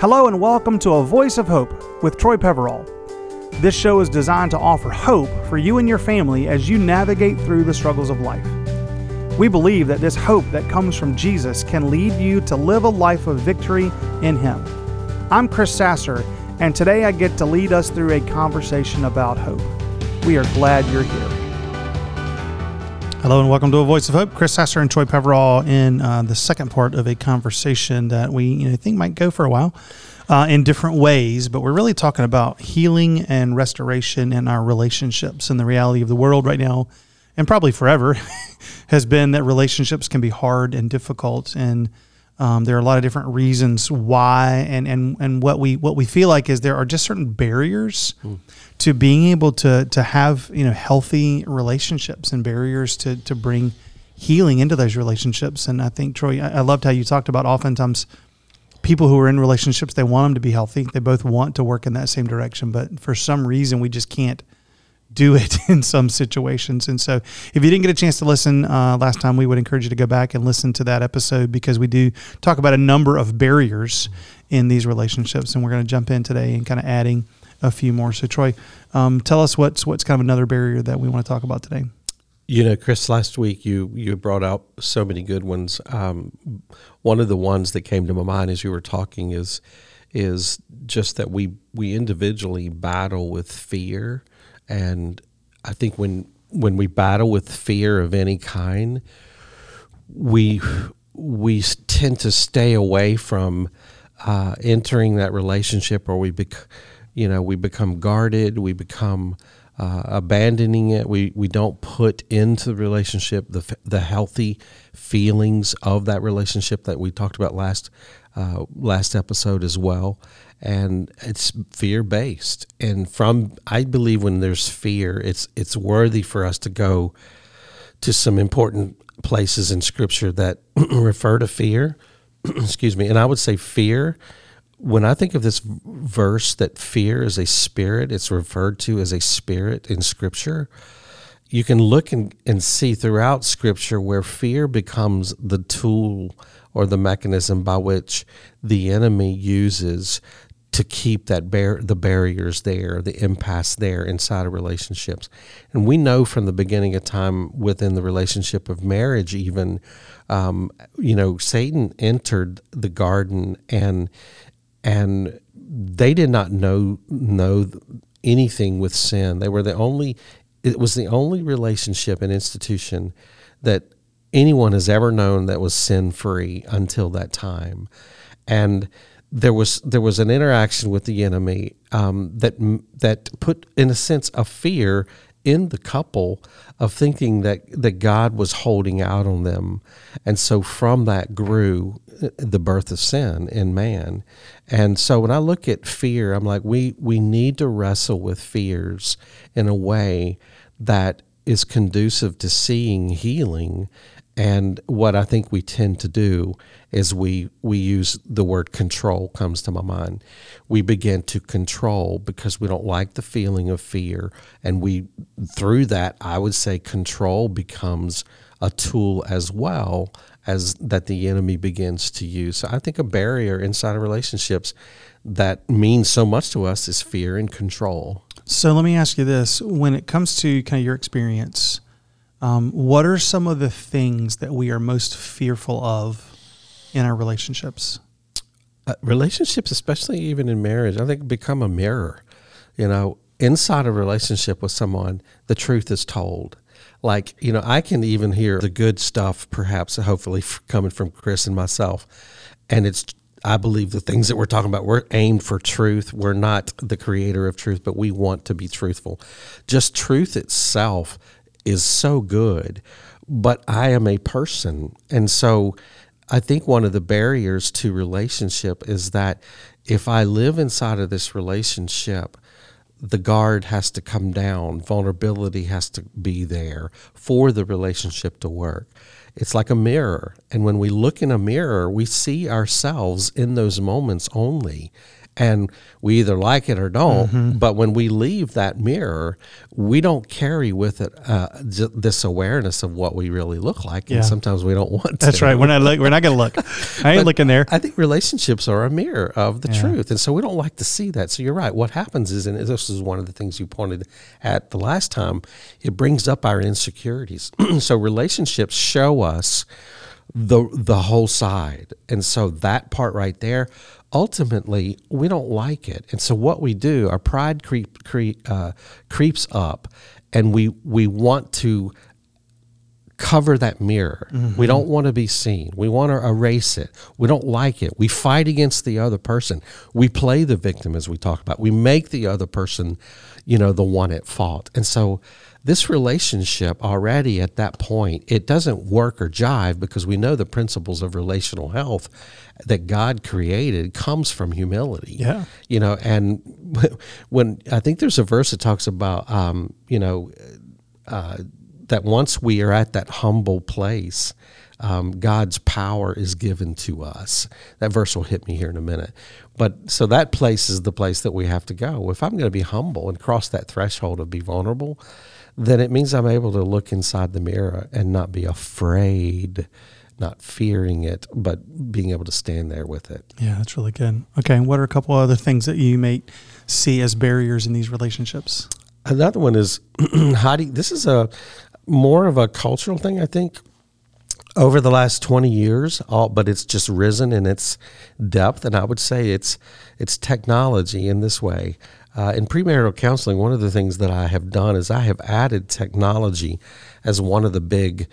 Hello and welcome to A Voice of Hope with Troy Peverall. This show is designed to offer hope for you and your family as you navigate through the struggles of life. We believe that this hope that comes from Jesus can lead you to live a life of victory in Him. I'm Chris Sasser, and today I get to lead us through a conversation about hope. We are glad you're here. Hello and welcome to A Voice of Hope. Chris Sasser and Troy Peverall in uh, the second part of a conversation that we you know, think might go for a while uh, in different ways, but we're really talking about healing and restoration in our relationships. And the reality of the world right now, and probably forever, has been that relationships can be hard and difficult. And um, there are a lot of different reasons why, and, and, and what we what we feel like is there are just certain barriers mm. to being able to to have you know healthy relationships and barriers to to bring healing into those relationships. And I think Troy, I, I loved how you talked about oftentimes people who are in relationships they want them to be healthy. They both want to work in that same direction, but for some reason we just can't do it in some situations. And so, if you didn't get a chance to listen uh, last time, we would encourage you to go back and listen to that episode because we do talk about a number of barriers in these relationships. And we're going to jump in today and kind of adding a few more. So, Troy, um, tell us what's what's kind of another barrier that we want to talk about today. You know, Chris, last week you you brought out so many good ones. Um, one of the ones that came to my mind as you were talking is is just that we we individually battle with fear and I think when when we battle with fear of any kind, we we tend to stay away from uh, entering that relationship, or we bec- you know we become guarded, we become uh, abandoning it. We we don't put into the relationship the the healthy feelings of that relationship that we talked about last uh, last episode as well and it's fear based and from i believe when there's fear it's it's worthy for us to go to some important places in scripture that refer to fear. Excuse me. And i would say fear when i think of this verse that fear is a spirit it's referred to as a spirit in scripture you can look and, and see throughout scripture where fear becomes the tool or the mechanism by which the enemy uses to keep that bar- the barriers there, the impasse there inside of relationships. And we know from the beginning of time within the relationship of marriage, even, um, you know, Satan entered the garden and and they did not know know anything with sin. They were the only. It was the only relationship and institution that anyone has ever known that was sin free until that time, and there was there was an interaction with the enemy um, that that put in a sense a fear in the couple of thinking that that God was holding out on them, and so from that grew uh, the birth of sin in man. And so when I look at fear, I'm like we we need to wrestle with fears in a way that is conducive to seeing healing and what I think we tend to do is we we use the word control comes to my mind. We begin to control because we don't like the feeling of fear, and we through that I would say control becomes a tool as well as that the enemy begins to use. So I think a barrier inside of relationships that means so much to us is fear and control. So let me ask you this: when it comes to kind of your experience um, what are some of the things that we are most fearful of in our relationships? Uh, relationships, especially even in marriage, I think become a mirror. You know, inside a relationship with someone, the truth is told. Like, you know, I can even hear the good stuff, perhaps, hopefully, coming from Chris and myself. And it's I believe the things that we're talking about, we're aimed for truth. We're not the creator of truth, but we want to be truthful. Just truth itself is so good, but I am a person. And so I think one of the barriers to relationship is that if I live inside of this relationship, the guard has to come down, vulnerability has to be there for the relationship to work. It's like a mirror. And when we look in a mirror, we see ourselves in those moments only. And we either like it or don't. Mm-hmm. But when we leave that mirror, we don't carry with it uh, this awareness of what we really look like, and sometimes we don't want to. That's right. We're not look, we're not going to look. I ain't looking there. I think relationships are a mirror of the Yeah. truth, and so we don't like to see that. So you're right. What happens is, and this is one of the things you pointed at the last time, it brings up our insecurities. so relationships show us the the whole side, and so that part right there, ultimately, we don't like it, and so what we do, our pride creep, creep uh, creeps up, and we we want to cover that mirror. We don't want to be seen. We want to erase it. We don't like it. We fight against the other person. We play the victim as we talk about. We make the other person, you know, the one at fault. And so this relationship already at that point, it doesn't work or jive because we know the principles of relational health that God created comes from humility. Yeah. you know and when i think there's a verse that talks about um, you know uh, that once we are at that humble place um, god's power is given to us. That verse will hit me here in a minute. But so that place is the place that we have to go. If i'm going to be humble and cross that threshold of be vulnerable then it means i'm able to look inside the mirror and not be afraid not fearing it but being able to stand there with it Yeah, that's really good. Okay, and what are a couple other things that you may see as barriers in these relationships? Another one is hiding. This is a more of a cultural thing, I think, over the last twenty years. All, but it's just risen in its depth, and I would say it's it's technology in this way. Uh, in premarital counseling, one of the things that I have done is I have added technology as one of the big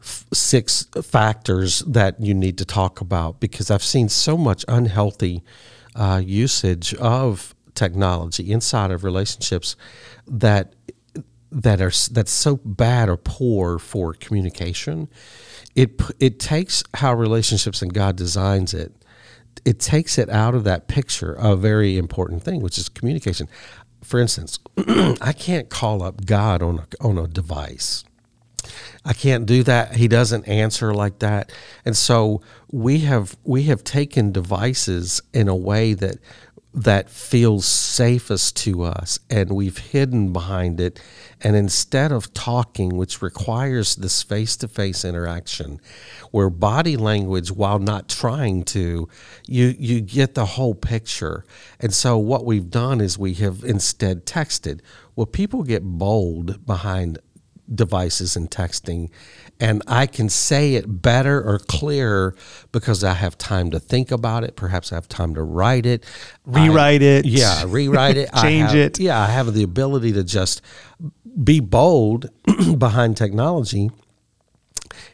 f- six factors that you need to talk about because I've seen so much unhealthy uh, usage of technology inside of relationships that that are that's so bad or poor for communication. It it takes how relationships and God designs it. It takes it out of that picture, a very important thing, which is communication. For instance, I can't call up God on a, on a device. I can't do that. He doesn't answer like that. And so we have we have taken devices in a way that that feels safest to us and we've hidden behind it. And instead of talking which requires this face-to-face interaction where body language while not trying to you you get the whole picture. And so what we've done is we have instead texted. Well people get bold behind devices and texting and I can say it better or clearer because I have time to think about it perhaps I have time to write it Rewrite I- it. yeah rewrite it I Change have- it. yeah I have the ability to just be bold behind technology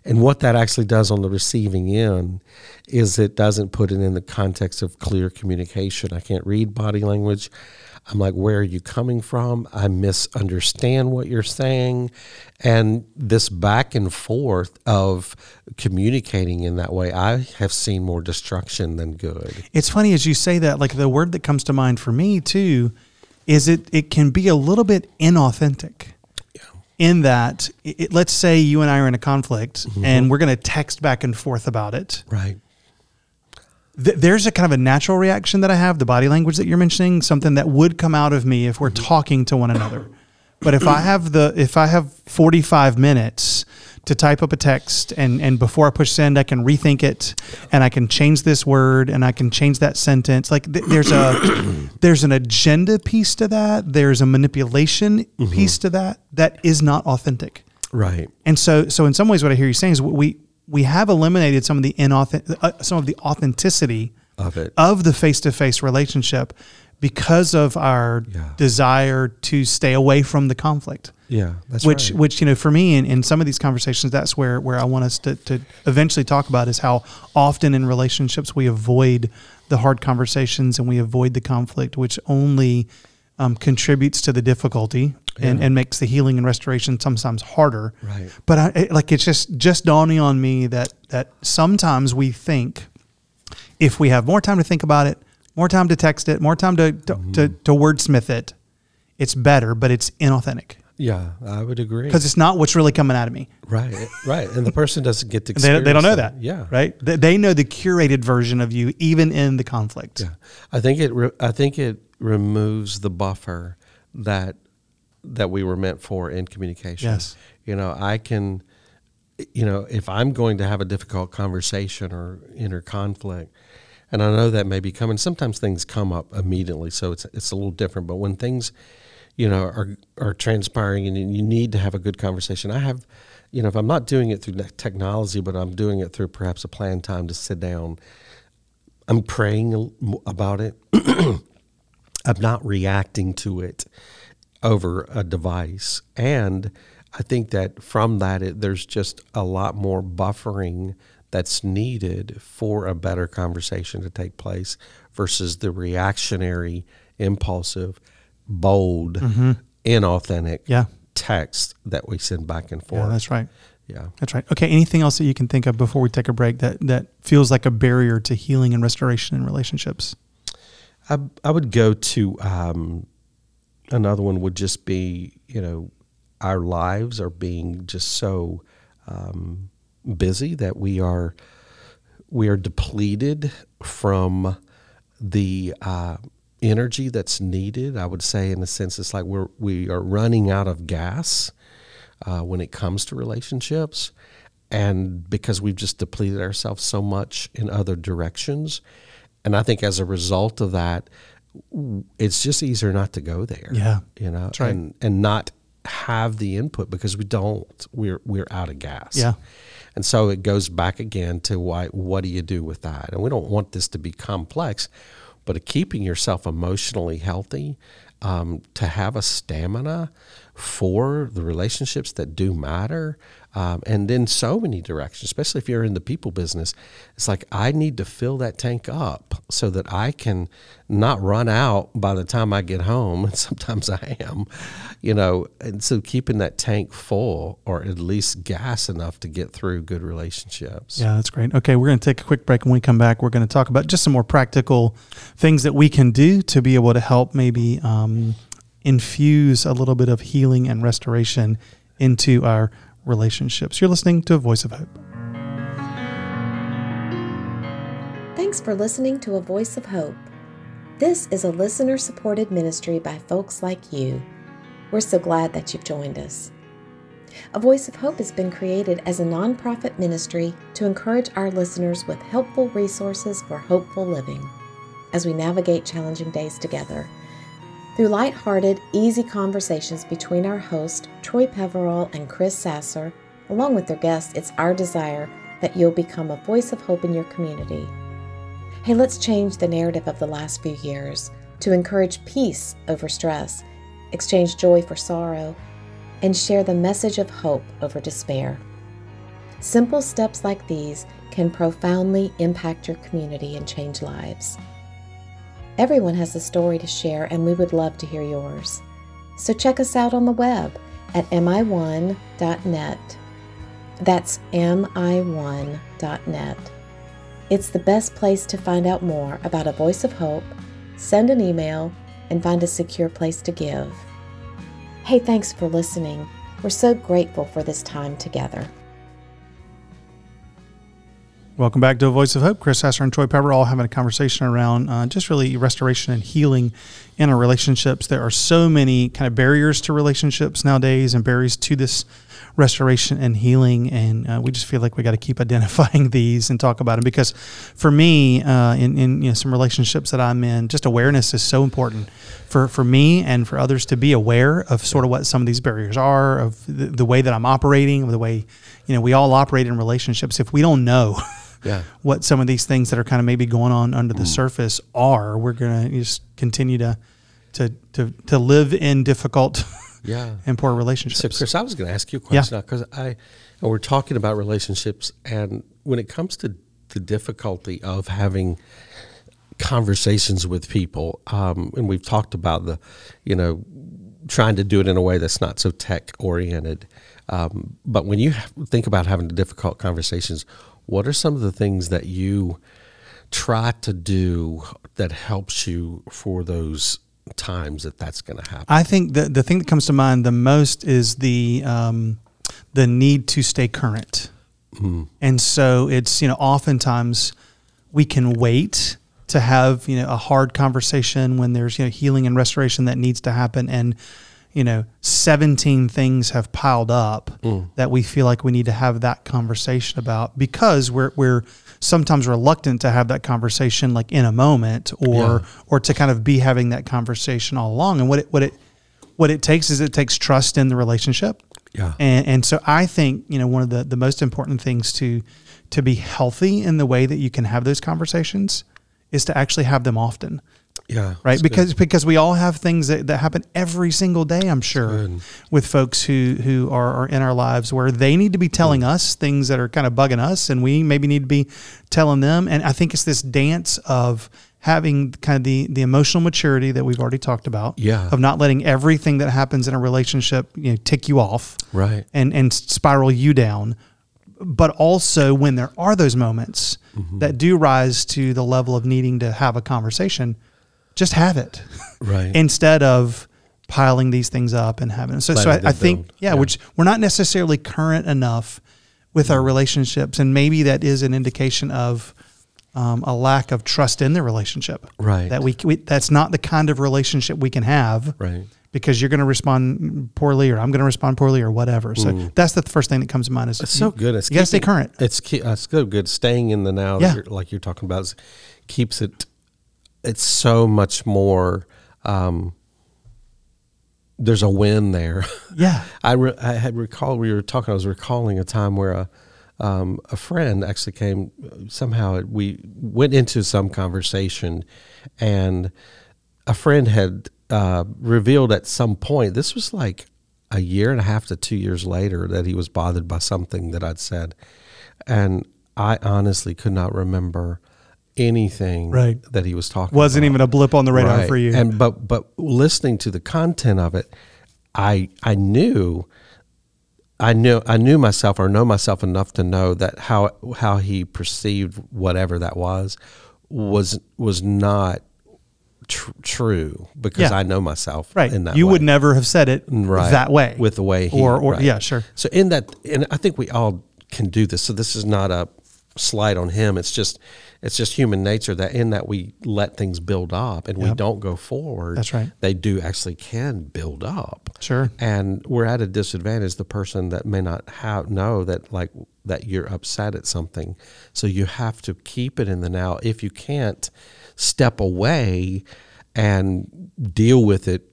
and what that actually does on the receiving end is it doesn't put it in the context of clear communication. I can't read body language. I'm like, where are you coming from? I misunderstand what you're saying. And this back and forth of communicating in that way, I have seen more destruction than good. It's funny as you say that, like the word that comes to mind for me too is it it can be a little bit inauthentic. In that, it, let's say you and I are in a conflict mm-hmm. and we're going to text back and forth about it. Right. Th- there's a kind of a natural reaction that I have, the body language that you're mentioning, something that would come out of me if we're mm-hmm. talking to one another. But if I have the if I have 45 minutes to type up a text and and before I push send I can rethink it and I can change this word and I can change that sentence like th- there's a there's an agenda piece to that there's a manipulation mm-hmm. piece to that that is not authentic. Right. And so, so in some ways, what I hear you saying is we we have eliminated some of the inauthent, uh, some of the authenticity Of it. of the face to face relationship because of our Yeah. desire to stay away from the conflict. Yeah. That's which, right. which you know, for me, in, in some of these conversations, that's where where I want us to to eventually talk about is how often in relationships we avoid the hard conversations and we avoid the conflict, which only um, contributes to the difficulty and, Yeah. and makes the healing and restoration sometimes harder. Right. But I, it- like it's just just dawning on me that that sometimes we think if we have more time to think about it, more time to text it, more time to to, to, to wordsmith it, it's better, but it's inauthentic. Yeah, I would agree. because it's not what's really coming out of me. Right, right, and the person doesn't get to. They, they don't know that. Yeah, Right. They, they know the curated version of you, even in the conflict. Yeah, I think it. Re- I think it removes the buffer that that we were meant for in communication. Yes. You know, I can. You know, if I'm going to have a difficult conversation or inner conflict, and I know that may be coming. Sometimes things come up immediately, so it's it's a little different. But when things, you know, are are transpiring and you need to have a good conversation, I have. You know, if I'm not doing it through technology, but I'm doing it through perhaps a planned time to sit down, I'm praying about it. I'm not reacting to it over a device. And I think that from that, it, there's just a lot more buffering that's needed for a better conversation to take place versus the reactionary, impulsive, bold, mm-hmm. inauthentic Yeah. text that we send back and Yeah, forth. that's right. yeah. That's right. Okay. Anything else that you can think of before we take a break that, that feels like a barrier to healing and restoration in relationships? I, I would go to um, another one would just be you know our lives are being just so um, busy that we are we are depleted from the uh, energy that's needed. I would say in a sense it's like we're we are running out of gas uh, when it comes to relationships. And because we've just depleted ourselves so much in other directions. And I think as a result of that, it's just easier not to go there. Yeah. You know, right. and, and not have the input because we don't, we're, we're out of gas. Yeah. And so it goes back again to why, what do you do with that? And we don't want this to be complex, but keeping yourself emotionally healthy, um, to have a stamina for the relationships that do matter, um, and in so many directions, especially if you're in the people business, it's like I need to fill that tank up so that I can not run out by the time I get home. And sometimes I am, you know, and so keeping that tank full or at least gas enough to get through good relationships. Yeah, that's great. Okay, we're going to take a quick break. When we come back, we're going to talk about just some more practical things that we can do to be able to help maybe um, infuse a little bit of healing and restoration into our relationships. You're listening to a Voice of Hope. Thanks for listening to A Voice of Hope. This is a listener supported ministry by folks like you. We're so glad that you've joined us. A Voice of Hope has been created as a nonprofit ministry to encourage our listeners with helpful resources for hopeful living as we navigate challenging days together. Through light-hearted, easy conversations between our host, Troy Peverall and Chris Sasser, along with their guests, it's our desire that you'll become a voice of hope in your community. Hey, let's change the narrative of the last few years to encourage peace over stress, exchange joy for sorrow, and share the message of hope over despair. Simple steps like these can profoundly impact your community and change lives. Everyone has a story to share, and we would love to hear yours. So check us out on the web at mi1.net. That's mi1.net. It's the best place to find out more about a voice of hope, send an email, and find a secure place to give. Hey, thanks for listening. We're so grateful for this time together. Welcome back to A Voice of Hope. Chris Sasser and Troy Peverall having a conversation around uh, just really restoration and healing in our relationships. There are so many kind of barriers to relationships nowadays and barriers to this restoration and healing. And uh, we just feel like we got to keep identifying these and talk about them because for me, uh, in, in you know, some relationships that I'm in, just awareness is so important for, for me and for others to be aware of sort of what some of these barriers are, of the, the way that I'm operating, the way, you know, we all operate in relationships. If we don't know, Yeah. what some of these things that are kind of maybe going on under the surface are. We're going to just continue to to to to live in difficult Yeah. and poor relationships. So, Chris, I was going to ask you a question because I, we're talking about relationships, and when it comes to the difficulty of having conversations with people, um, and we've talked about the, you know, trying to do it in a way that's not so tech oriented. Um, but when you have, think about having difficult conversations, what are some of the things that you try to do that helps you for those times that that's going to happen. I think the the thing that comes to mind the most is the um, the need to stay current, and so it's you know oftentimes we can wait to have you know a hard conversation when there's you know healing and restoration that needs to happen. And you know 17 things have piled up mm. that we feel like we need to have that conversation about because we're we're sometimes reluctant to have that conversation like in a moment or Yeah. or to kind of be having that conversation all along and what it what it what it takes is it takes trust in the relationship Yeah. and, and so I think you know one of the the most important things to to be healthy in the way that you can have those conversations is to actually have them often yeah. right that's good. because because we all have things that, that happen every single day i'm sure with folks who who are, are in our lives where they need to be telling Mm. us things that are kind of bugging us and we maybe need to be telling them and i think it's this dance of having kind of the the emotional maturity that we've already talked about Yeah. of not letting everything that happens in a relationship you know tick you off Right. and and spiral you down but also when there are those moments Mm-hmm. that do rise to the level of needing to have a conversation just have it Right. instead of piling these things up and having so, so I, I think yeah, Yeah. which we're not necessarily current enough with our relationships and maybe that is an indication of um, a lack of trust in the relationship Right. that we, we that's not the kind of relationship we can have right. because you're going to respond poorly or I'm going to respond poorly or whatever. So that's the first thing that comes to mind is Mm. It's so good. It's you got to stay current. It's uh, it's so good. Staying in the now, Yeah. that you're, like you're talking about, keeps it. It's so much more. Um, there's a win there. Yeah. I, re- I had recalled we were talking. I was recalling a time where a um, a friend actually came. Somehow we went into some conversation, and a friend had uh, revealed at some point. This was like a year and a half to two years later that he was bothered by something that I'd said, and I honestly could not remember anything Right. that he was talking. Wasn't about. even a blip on the radar Right. for you. And but but listening to the content of it, I I knew I knew I knew myself or know myself enough to know that how how he perceived whatever that was was was not tr- true because Yeah. I know myself right. in that you way. would never have said it Right. that way with the way he or, or right. yeah, sure. So in that, and I think we all can do this. So this is not a slight on him. It's just, it's just human nature that in that we let things build up and we don't go forward. That's right. They do actually can build up. Sure. And we're at a disadvantage. The person that may not have know that like that you're upset at something. So you have to keep it in the now. If you can't step away and deal with it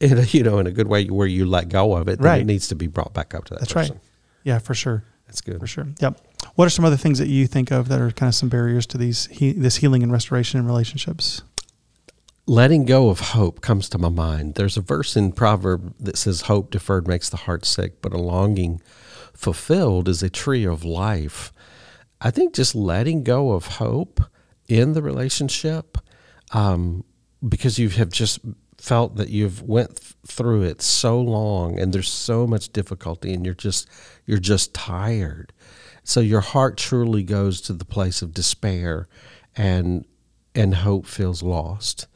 in a, you know in a good way where you let go of it, then Right. it needs to be brought back up to that That's person. right. Yeah, for sure. That's good. For sure. Yep. What are some other things that you think of that are kind of some barriers to these he, this healing and restoration in relationships? Letting go of hope comes to my mind. There's a verse in Proverb that says, Hope deferred makes the heart sick, but a longing fulfilled is a tree of life. I think just letting go of hope in the relationship, um, because you have just felt that you've went th- through it so long and there's so much difficulty and you're just you're just tired so your heart truly goes to the place of despair and and hope feels lost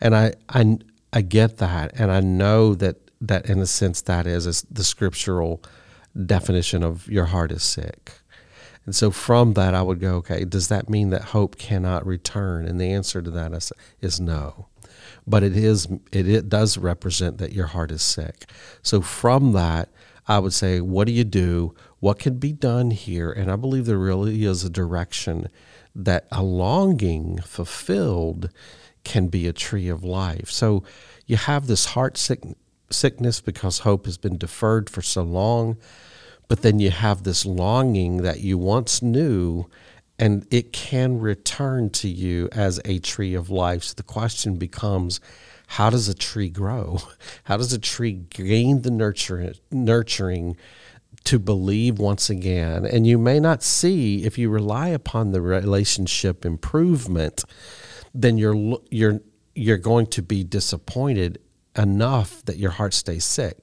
and I, I I get that, and I know that that in a sense that is is the scriptural definition of your heart is sick. And so from that, I would go, okay, does that mean that hope cannot return? And the answer to that is, is no. But it is it, it does represent that your heart is sick. So from that, I would say, what do you do? What can be done here? And I believe there really is a direction that a longing fulfilled can be a tree of life. So you have this heart sick, sickness because hope has been deferred for so long, but then you have this longing that you once knew and it can return to you as a tree of life. So the question becomes how does a tree grow? How does a tree gain the nurture, nurturing to believe once again? And you may not see if you rely upon the relationship improvement, then you're you're you're going to be disappointed enough that your heart stays sick.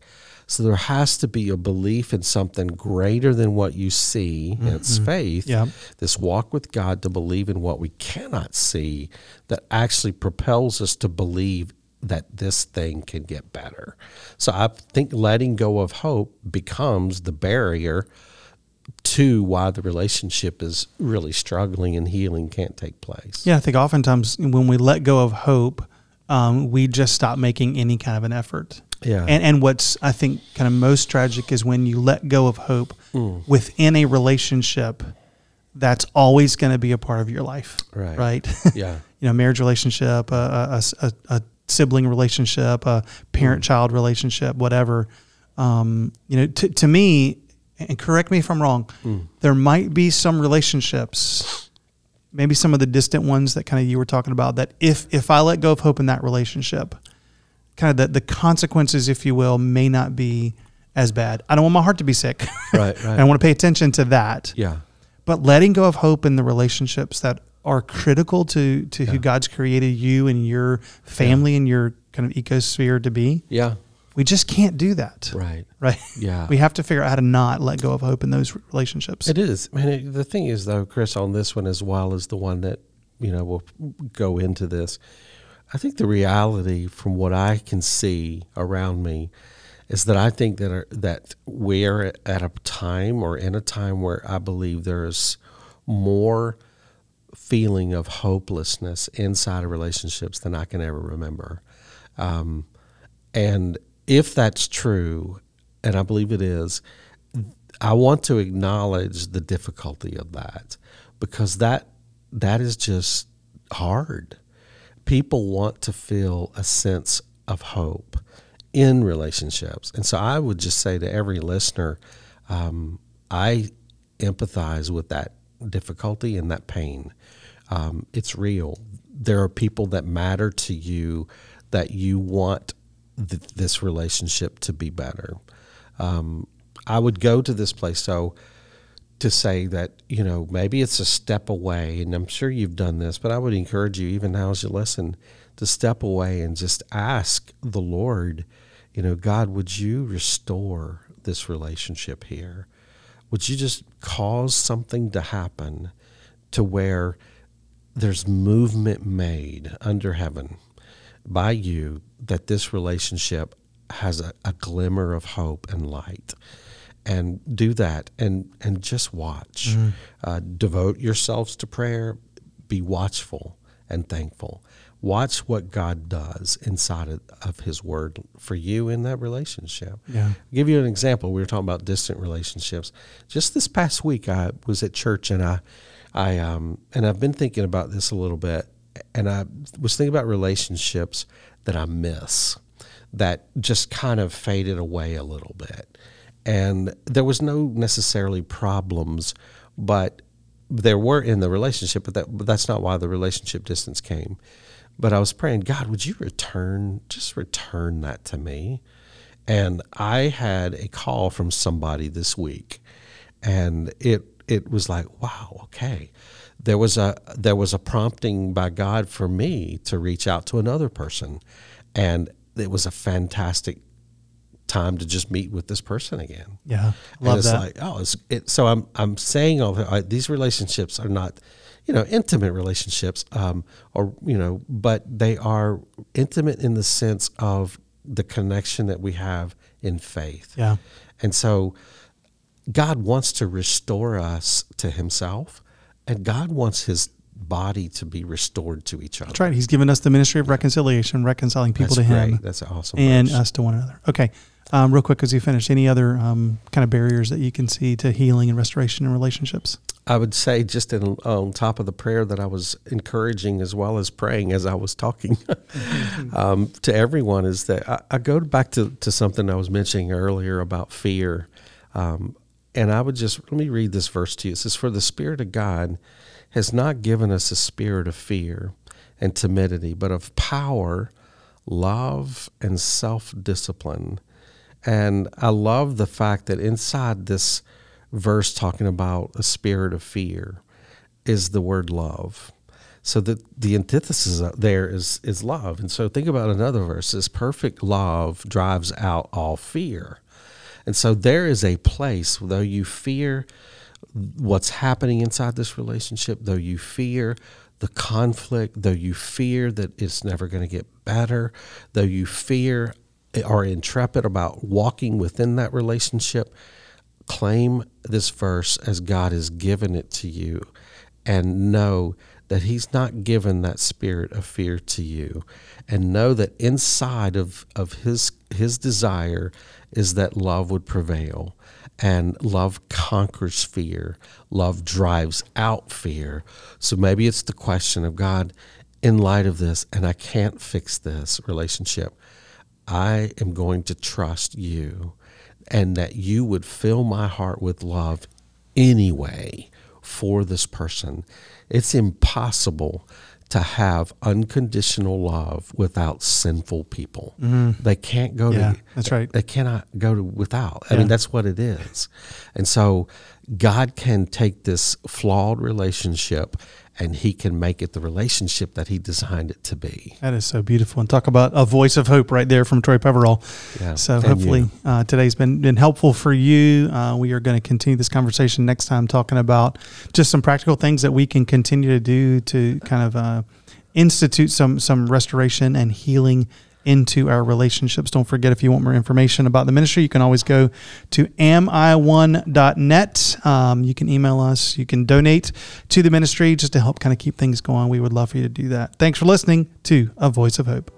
So there has to be a belief in something greater than what you see. and It's faith. Yeah. This walk with God to believe in what we cannot see that actually propels us to believe that this thing can get better. So I think letting go of hope becomes the barrier to why the relationship is really struggling and healing can't take place. Yeah, I think oftentimes when we let go of hope, um, we just stop making any kind of an effort. Yeah. And and what's I think kind of most tragic is when you let go of hope mm. within a relationship that's always going to be a part of your life. Right. Right. Yeah. you know, marriage relationship, uh, uh, a, a, a, a sibling relationship, a parent mm. child relationship, whatever. Um, you know, to, to me, and correct me if I'm wrong, mm. there might be some relationships, maybe some of the distant ones that kind of you were talking about, that if if I let go of hope in that relationship, kind of the, the consequences, if you will, may not be as bad. I don't want my heart to be sick. Right, right. I want to pay attention to that. Yeah. But letting go of hope in the relationships that are critical to to who God's created you and your family and your kind of ecosphere to be, Yeah. we just can't do that. Right. Right. Yeah. We have to figure out how to not let go of hope in those relationships. It is. I mean, it, the thing is, though, Chris, on this one as well as the one that you know will go into this. I think the reality, from what I can see around me, is that I think that are, that we're at a time or in a time where I believe there is more feeling of hopelessness inside of relationships than I can ever remember. Um, and if that's true, and I believe it is, I want to acknowledge the difficulty of that because that that is just hard. People want to feel a sense of hope in relationships, and so I would just say to every listener, um, I empathize with that difficulty and that pain. Um, it's real. There are people that matter to you that you want th- this relationship to be better. Um, I would go to this place so to say that you know maybe it's a step away, and I'm sure you've done this, but I would encourage you even now as you listen to step away and just ask the Lord, you know, God, would you restore this relationship here? Would you just cause something to happen to where there's movement made under heaven by you that this relationship has a, a glimmer of hope and light and do that and and just watch. Uh, devote yourselves to prayer be watchful and thankful. Watch what god does inside of, of his word for you in that relationship. Yeah. I'll give you an example. We were talking about distant relationships. Just this past week i was at church and i i um and i've been thinking about this a little bit and i was thinking about relationships that i miss that just kind of faded away a little bit and there was no necessarily problems but there were in the relationship but that but that's not why the relationship distance came. But i was praying god would you return just return that to me? And i had a call from somebody this week and it it was like wow okay. There was a there was a prompting by god for me to reach out to another person and it was a fantastic time to just meet with this person again Yeah. and Love it's that. like, oh, it's it, so I'm I'm saying all that, uh, these relationships are not, you know, intimate relationships, um, or you know, but they are intimate in the sense of the connection that we have in faith. yeah. And so, God wants to restore us to Himself, and God wants His body to be restored to each other. That's right. He's given us the ministry of reconciliation, reconciling people That's to Him. That's awesome. and verse. us to one another. Okay. Um, real quick, as you finish, any other um, kind of barriers that you can see to healing and restoration in relationships? I would say just in, on top of the prayer that I was encouraging as well as praying as I was talking um, to everyone is that I, I go back to, to something I was mentioning earlier about fear. Um, and I would just, let me read this verse to you. It says, For the Spirit of God has not given us a spirit of fear and timidity, but of power, love, and self discipline. And I love the fact that inside this verse talking about a spirit of fear is the word love. So that the antithesis there is is love. And so think about another verse. This perfect love drives out all fear. And so there is a place, though you fear what's happening inside this relationship, though you fear the conflict, though you fear that it's never going to get better, though you fear are intrepid about walking within that relationship, claim this verse as God has given it to you and know that He's not given that spirit of fear to you. And know that inside of, of His His desire is that love would prevail. And love conquers fear. Love drives out fear. So maybe it's the question of God, in light of this, and I can't fix this relationship, I am going to trust you and that you would fill my heart with love anyway for this person. It's impossible to have unconditional love without sinful people. Mm-hmm. They can't go yeah, to that's right. They cannot go to without. I yeah. mean that's what it is. And so God can take this flawed relationship and he can make it the relationship that he designed it to be. That is so beautiful. And talk about a voice of hope right there from Troy Peverall. Yeah, so hopefully uh, today's been, been helpful for you. Uh, we are going to continue this conversation next time talking about just some practical things that we can continue to do to kind of uh, institute some, some restoration and healing into our relationships. Don't forget, if you want more information about the ministry, you can always go to ami1.net. Um, you can email us. You can donate to the ministry just to help kind of keep things going. We would love for you to do that. Thanks for listening to A Voice of Hope.